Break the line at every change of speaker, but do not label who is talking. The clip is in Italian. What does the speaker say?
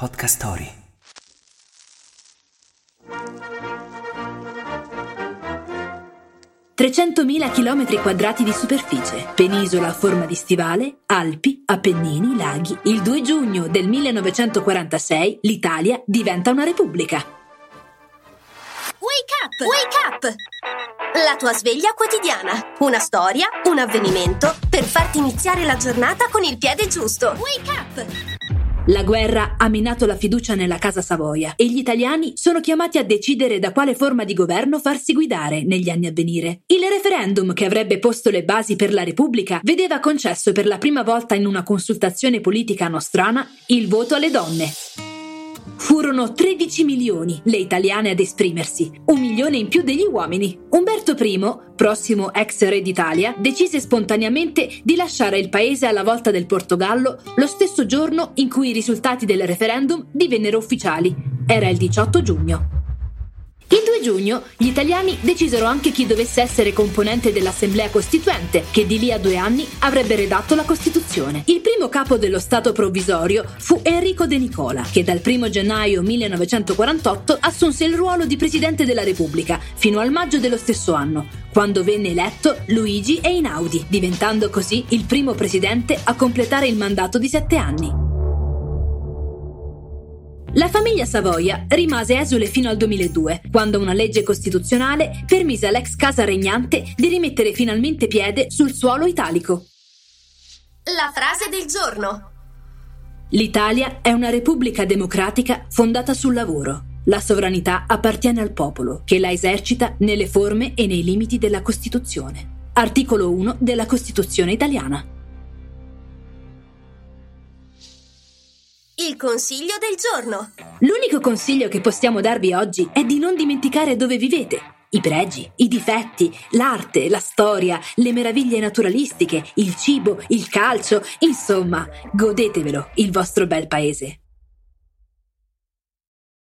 Podcast Story.
...300.000 km quadrati di superficie, penisola a forma di stivale, Alpi, Appennini, laghi. Il 2 giugno del 1946 l'Italia diventa una repubblica.
Wake up! Wake up! La tua sveglia quotidiana. Una storia, un avvenimento per farti iniziare la giornata con il piede giusto. Wake up!
La guerra ha minato la fiducia nella Casa Savoia e gli italiani sono chiamati a decidere da quale forma di governo farsi guidare negli anni a venire. Il referendum che avrebbe posto le basi per la Repubblica vedeva concesso per la prima volta in una consultazione politica nostrana il voto alle donne. Furono 13 milioni le italiane ad esprimersi, un milione in più degli uomini. Umberto I, prossimo ex re d'Italia, decise spontaneamente di lasciare il paese alla volta del Portogallo lo stesso giorno in cui i risultati del referendum divennero ufficiali. Era il 18 giugno. Il 2 giugno gli italiani decisero anche chi dovesse essere componente dell'Assemblea Costituente, che di lì a due anni avrebbe redatto la Costituzione. Il primo capo dello Stato provvisorio fu Enrico De Nicola, che dal 1 gennaio 1948 assunse il ruolo di Presidente della Repubblica fino al maggio dello stesso anno, quando venne eletto Luigi Einaudi, diventando così il primo presidente a completare il mandato di sette anni. La famiglia Savoia rimase esule fino al 2002, quando una legge costituzionale permise all'ex casa regnante di rimettere finalmente piede sul suolo italico.
La frase del giorno.
L'Italia è una repubblica democratica fondata sul lavoro. La sovranità appartiene al popolo, che la esercita nelle forme e nei limiti della Costituzione. Articolo 1 della Costituzione italiana.
Il consiglio del giorno.
L'unico consiglio che possiamo darvi oggi è di non dimenticare dove vivete. I pregi, i difetti, l'arte, la storia, le meraviglie naturalistiche, il cibo, il calcio, insomma, godetevelo, il vostro bel paese.